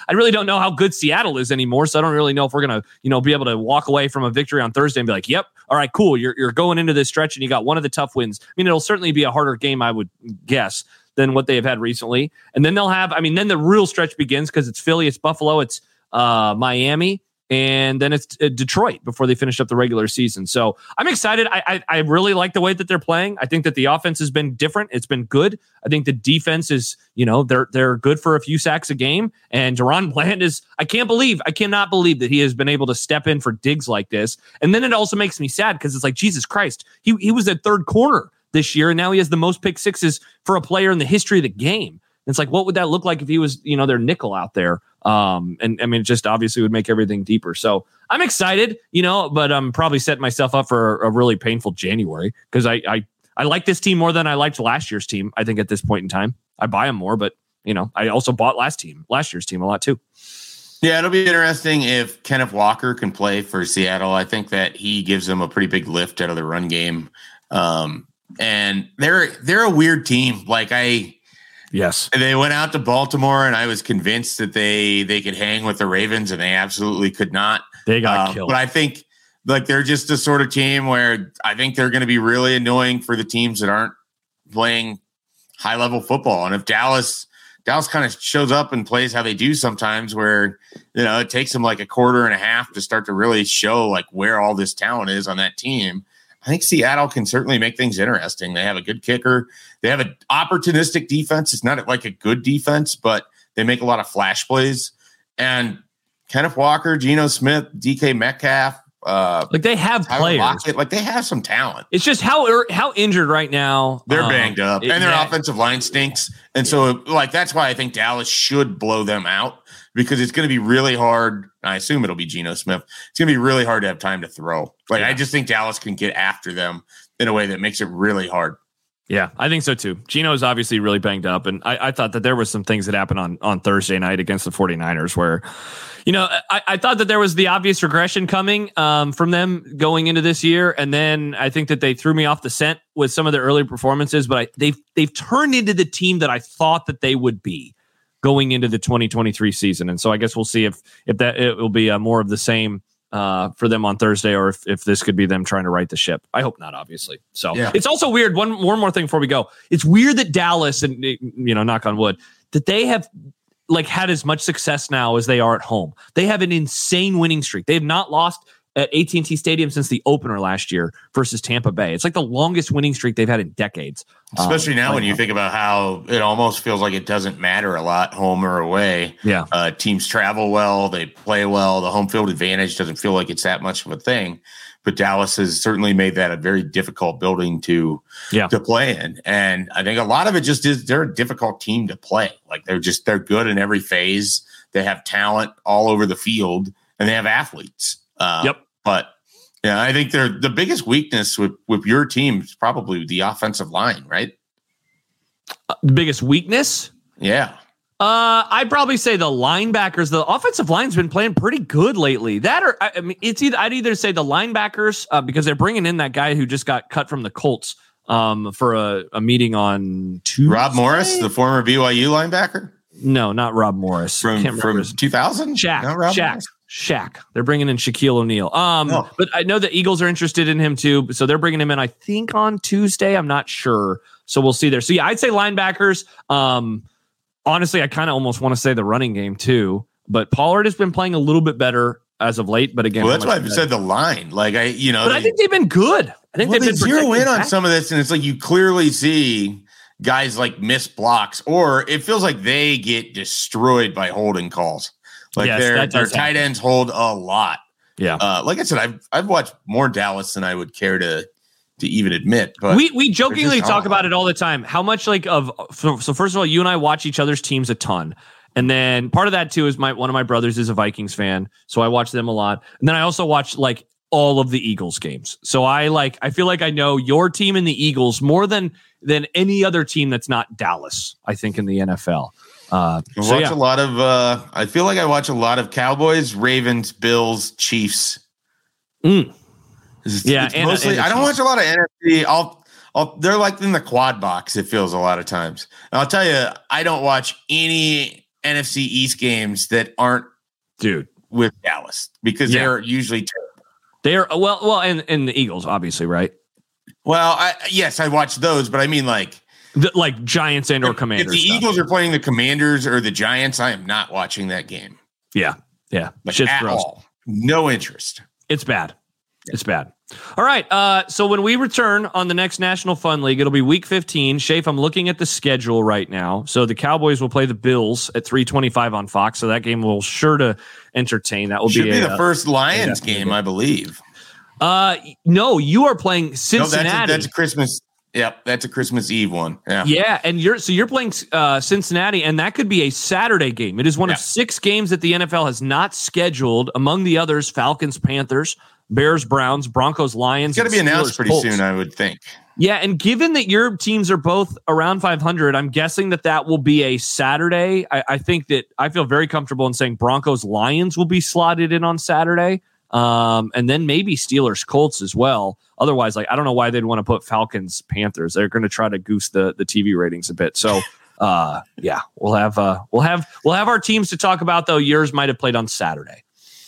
I really don't know how good Seattle is anymore, so I don't really know if we're gonna, you know, be able to walk away from a victory on Thursday and be like, "Yep, all right, cool. You're you're going into this stretch and you got one of the tough wins." I mean, it'll certainly be a harder game, I would guess, than what they have had recently. And then they'll have, I mean, then the real stretch begins because it's Philly, it's Buffalo, it's uh, Miami, and then it's uh, Detroit before they finish up the regular season. So I'm excited. I, I I really like the way that they're playing. I think that the offense has been different. It's been good. I think the defense is, you know, they're they're good for a few sacks a game. And DaRon Bland is, I can't believe, I cannot believe that he has been able to step in for Diggs like this. And then it also makes me sad because it's like Jesus Christ, he he was at third corner this year, and now he has the most pick sixes for a player in the history of the game. It's like, what would that look like if he was, you know, their nickel out there? Um, and I mean, it just obviously would make everything deeper. So I'm excited, you know, but I'm probably setting myself up for a, really painful January because I, I I like this team more than I liked last year's team. I think at this point in time, I buy them more, but you know, I also bought last team, last year's team a lot too. Yeah, it'll be interesting if Kenneth Walker can play for Seattle. I think that he gives them a pretty big lift out of the run game. Um, and they're they're a weird team. Like I Yes. And they went out to Baltimore and I was convinced that they they could hang with the Ravens and they absolutely could not. They got Uh, killed. but I think Like they're just the sort of team where I think they're going to be really annoying for the teams that aren't playing high level football. And if Dallas Dallas kind of shows up and plays how they do sometimes, where you know it takes them like a quarter and a half to start to really show like where all this talent is on that team. I think Seattle can certainly make things interesting. They have a good kicker. They have an opportunistic defense. It's not like a good defense, but they make a lot of flash plays. And Kenneth Walker, Geno Smith, DK Metcalf, uh, like they have Tyler players, Lockett, like they have some talent. It's just how how injured right now. They're um, banged up, it, and their yeah. offensive line stinks. And so, like that's why I think Dallas should blow them out because it's going to be really hard. I assume it'll be Geno Smith. It's going to be really hard to have time to throw. Like yeah. I just think Dallas can get after them in a way that makes it really hard. Yeah, I think so too. Geno is obviously really banged up. And I, I, thought that there was some things that happened on, on Thursday night against the 49ers where, you know, I, I thought that there was the obvious regression coming um, from them going into this year. And then I think that they threw me off the scent with some of their early performances, but I, they've, they've turned into the team that I thought that they would be going into the 2023 season. And so I guess we'll see if, if that it will be uh, more of the same uh, for them on Thursday, or if, if this could be them trying to right the ship. I hope not, obviously. So yeah. it's also weird. One one more thing before we go. It's weird that Dallas and you know, knock on wood, that they have like had as much success now as they are at home. They have an insane winning streak. They have not lost at AT&T Stadium since the opener last year versus Tampa Bay. It's like the longest winning streak they've had in decades. Especially um, now when you think about how it almost feels like it doesn't matter a lot home or away. Yeah. Uh, teams travel well, they play well, the home field advantage doesn't feel like it's that much of a thing. But Dallas has certainly made that a very difficult building to yeah. to play in. And I think a lot of it just is they're a difficult team to play. Like they're just they're good in every phase. They have talent all over the field and they have athletes. Uh, yep. But yeah, I think they're the biggest weakness with with your team is probably the offensive line, right? Uh, the biggest weakness? Yeah. Uh, I'd probably say the linebackers. The offensive line's been playing pretty good lately. That or I, I mean, it's either I'd either say the linebackers uh, because they're bringing in that guy who just got cut from the Colts um, for a, a meeting on Tuesday. Rob Morris, the former BYU linebacker. No, not Rob Morris. From from two thousand. Shaq. No, Rob Shaq. Morris? Shaq. They're bringing in Shaquille O'Neal. Um, oh. but I know the Eagles are interested in him too, so they're bringing him in. I think on Tuesday. I'm not sure, so we'll see there. So yeah, I'd say linebackers. Um, honestly, I kind of almost want to say the running game too, but Pollard has been playing a little bit better as of late. But again, well, that's why I said the line. Like I, you know, but they, I think they've been good. I think well, they've they been zero in on some of this, and it's like you clearly see guys like miss blocks, or it feels like they get destroyed by holding calls. Like yes, their their tight ends hold a lot. Yeah. Uh, like I said, I've I've watched more Dallas than I would care to to even admit. But we we jokingly talk about it all the time. How much like of so, so first of all, you and I watch each other's teams a ton. And then part of that too is my one of my brothers is a Vikings fan, so I watch them a lot. And then I also watch like all of the Eagles games. So I like I feel like I know your team and the Eagles more than than any other team that's not Dallas. I think in the NFL. Uh, I so watch yeah. a lot of. Uh, I feel like I watch a lot of Cowboys, Ravens, Bills, Chiefs. Mm. It's, yeah, it's mostly. I don't watch a lot of NFC. I'll, I'll. They're like in the quad box. It feels a lot of times. And I'll tell you, I don't watch any NFC East games that aren't, dude, with Dallas because yeah. they're usually terrible. They're well, well, and and the Eagles, obviously, right? Well, I yes, I watch those, but I mean like the, like Giants and or Commanders. If the stuff. Eagles are playing the Commanders or the Giants, I am not watching that game. Yeah, yeah, like Shit's at gross. all. No interest. It's bad. It's bad. All right. Uh, so when we return on the next National Fun League, it'll be Week 15. Schaef, I'm looking at the schedule right now. So the Cowboys will play the Bills at 3:25 on Fox. So that game will sure to entertain. That will Should be, be a, the first Lions game, I believe. Uh, no, you are playing Cincinnati. No, that's, a, that's Christmas. Yep, that's a Christmas Eve one. Yeah, yeah, and you're so you're playing uh, Cincinnati, and that could be a Saturday game. It is one yeah. of six games that the NFL has not scheduled. Among the others, Falcons, Panthers, Bears, Browns, Broncos, Lions. It's got to be announced pretty Colts. soon, I would think. Yeah, and given that your teams are both around 500, I'm guessing that that will be a Saturday. I, I think that I feel very comfortable in saying Broncos, Lions will be slotted in on Saturday um, and then maybe Steelers Colts as well. Otherwise, like I don't know why they'd want to put Falcons Panthers. They're going to try to goose the the TV ratings a bit. So. Uh, yeah, we'll have uh, we'll have we'll have our teams to talk about though. Yours might have played on Saturday.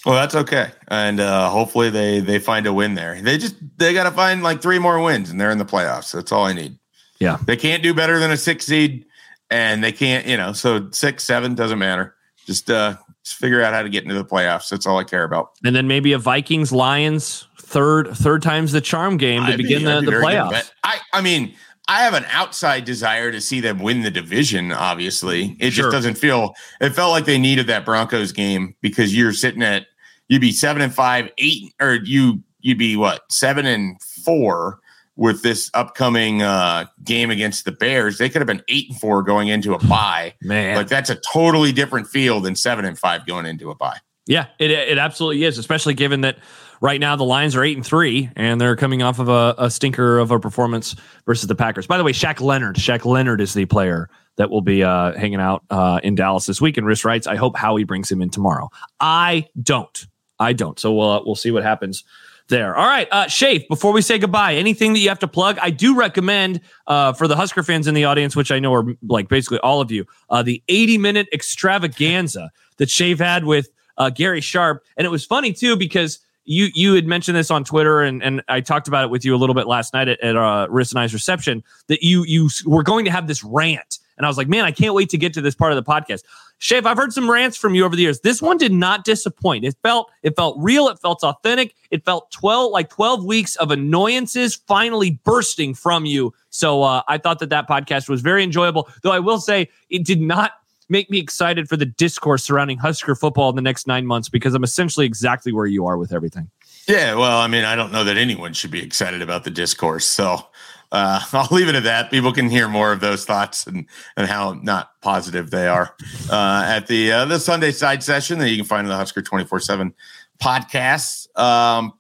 Well, that's okay, and uh, hopefully they they find a win there. They just they got to find like three more wins, and they're in the playoffs. That's all I need. Yeah, they can't do better than a six seed, and they can't, you know, so six, seven doesn't matter. Just uh, just figure out how to get into the playoffs. That's all I care about. And then maybe a Vikings Lions third third time's the charm game to I'd begin be, the, the playoffs. I I mean I have an outside desire to see them win the division. Obviously, it sure. just doesn't feel. It felt like they needed that Broncos game because you're sitting at you'd be seven and five, eight, or you you'd be what seven and four with this upcoming uh, game against the Bears. They could have been eight and four going into a bye. Man, like that's a totally different feel than seven and five going into a bye. Yeah, it it absolutely is, especially given that Right now, the Lions are eight and three, and they're coming off of a, a stinker of a performance versus the Packers. By the way, Shaq Leonard, Shaq Leonard is the player that will be uh, hanging out uh, in Dallas this week. And Riss writes, I hope Howie brings him in tomorrow. I don't. I don't. So we'll uh, we'll see what happens there. All right, uh, Schaef. Before we say goodbye, anything that you have to plug? I do recommend uh, for the Husker fans in the audience, which I know are like basically all of you, uh, the 80 minute extravaganza that Schaef had with uh, Gary Sharp, and it was funny too because you you had mentioned this on Twitter, and and I talked about it with you a little bit last night at, at uh, Riss and I's reception that you you were going to have this rant, and I was like, man, I can't wait to get to this part of the podcast. Schaef, I've heard some rants from you over the years. This one did not disappoint. It felt it felt real. It felt authentic. It felt twelve like twelve weeks of annoyances finally bursting from you. So uh, I thought that that podcast was very enjoyable. Though I will say it did not make me excited for the discourse surrounding Husker football in the next nine months because I'm essentially exactly where you are with everything. Yeah, well, I mean, I don't know that anyone should be excited about the discourse. So uh, I'll leave it at that. People can hear more of those thoughts and, and how not positive they are uh, at the uh, the Sunday side session that you can find in the Husker 24 7 podcast. Um,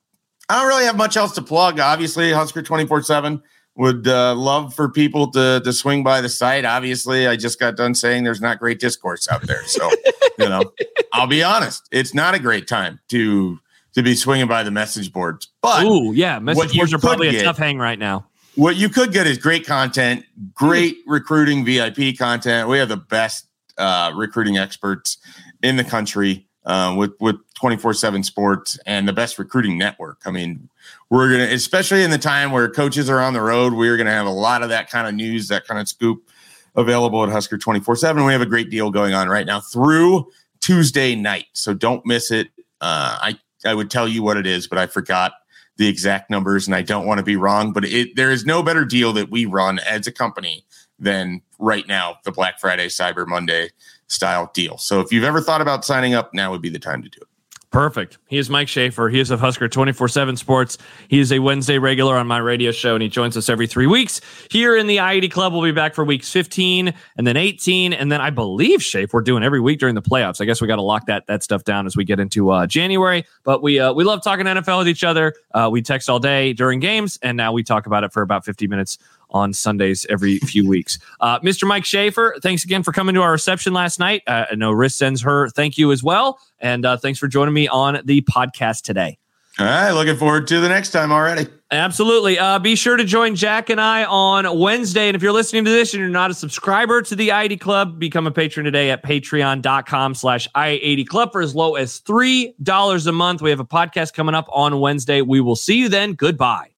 I don't really have much else to plug. Obviously, Husker 24 7 would uh, love for people to to swing by the site. Obviously, I just got done saying there's not great discourse out there, so you know, I'll be honest, it's not a great time to to be swinging by the message boards. But Ooh, yeah, message boards are probably get, a tough hang right now. What you could get is great content, great mm. recruiting VIP content. We have the best uh, recruiting experts in the country uh, with with 24/7 sports and the best recruiting network. I mean, we're going to especially in the time where coaches are on the road, we're going to have a lot of that kind of news, that kind of scoop available at Husker 24/7. We have a great deal going on right now through Tuesday night. So don't miss it. Uh, I I would tell you what it is, but I forgot the exact numbers and I don't want to be wrong, but it, there is no better deal that we run as a company than right now the Black Friday Cyber Monday style deal. So if you've ever thought about signing up, now would be the time to do it. Perfect. He is Mike Schaefer. He is of Husker 24 7 Sports. He is a Wednesday regular on my radio show, and he joins us every three weeks here in the I-80 Club. We'll be back for weeks 15 and then 18. And then I believe, Schaefer, we're doing every week during the playoffs. I guess we got to lock that that stuff down as we get into uh, January. But we uh, we love talking NFL with each other. Uh, we text all day during games, and now we talk about it for about 50 minutes on Sundays every few weeks. Uh, Mr. Mike Schaefer, thanks again for coming to our reception last night. Uh, I know Riss sends her thank you as well. And uh, thanks for joining me on the podcast today. All right, looking forward to the next time already. Absolutely. Uh, be sure to join Jack and I on Wednesday. And if you're listening to this and you're not a subscriber to the I-80 Club, become a patron today at patreon.com slash I-80 Club for as low as $3 a month. We have a podcast coming up on Wednesday. We will see you then. Goodbye.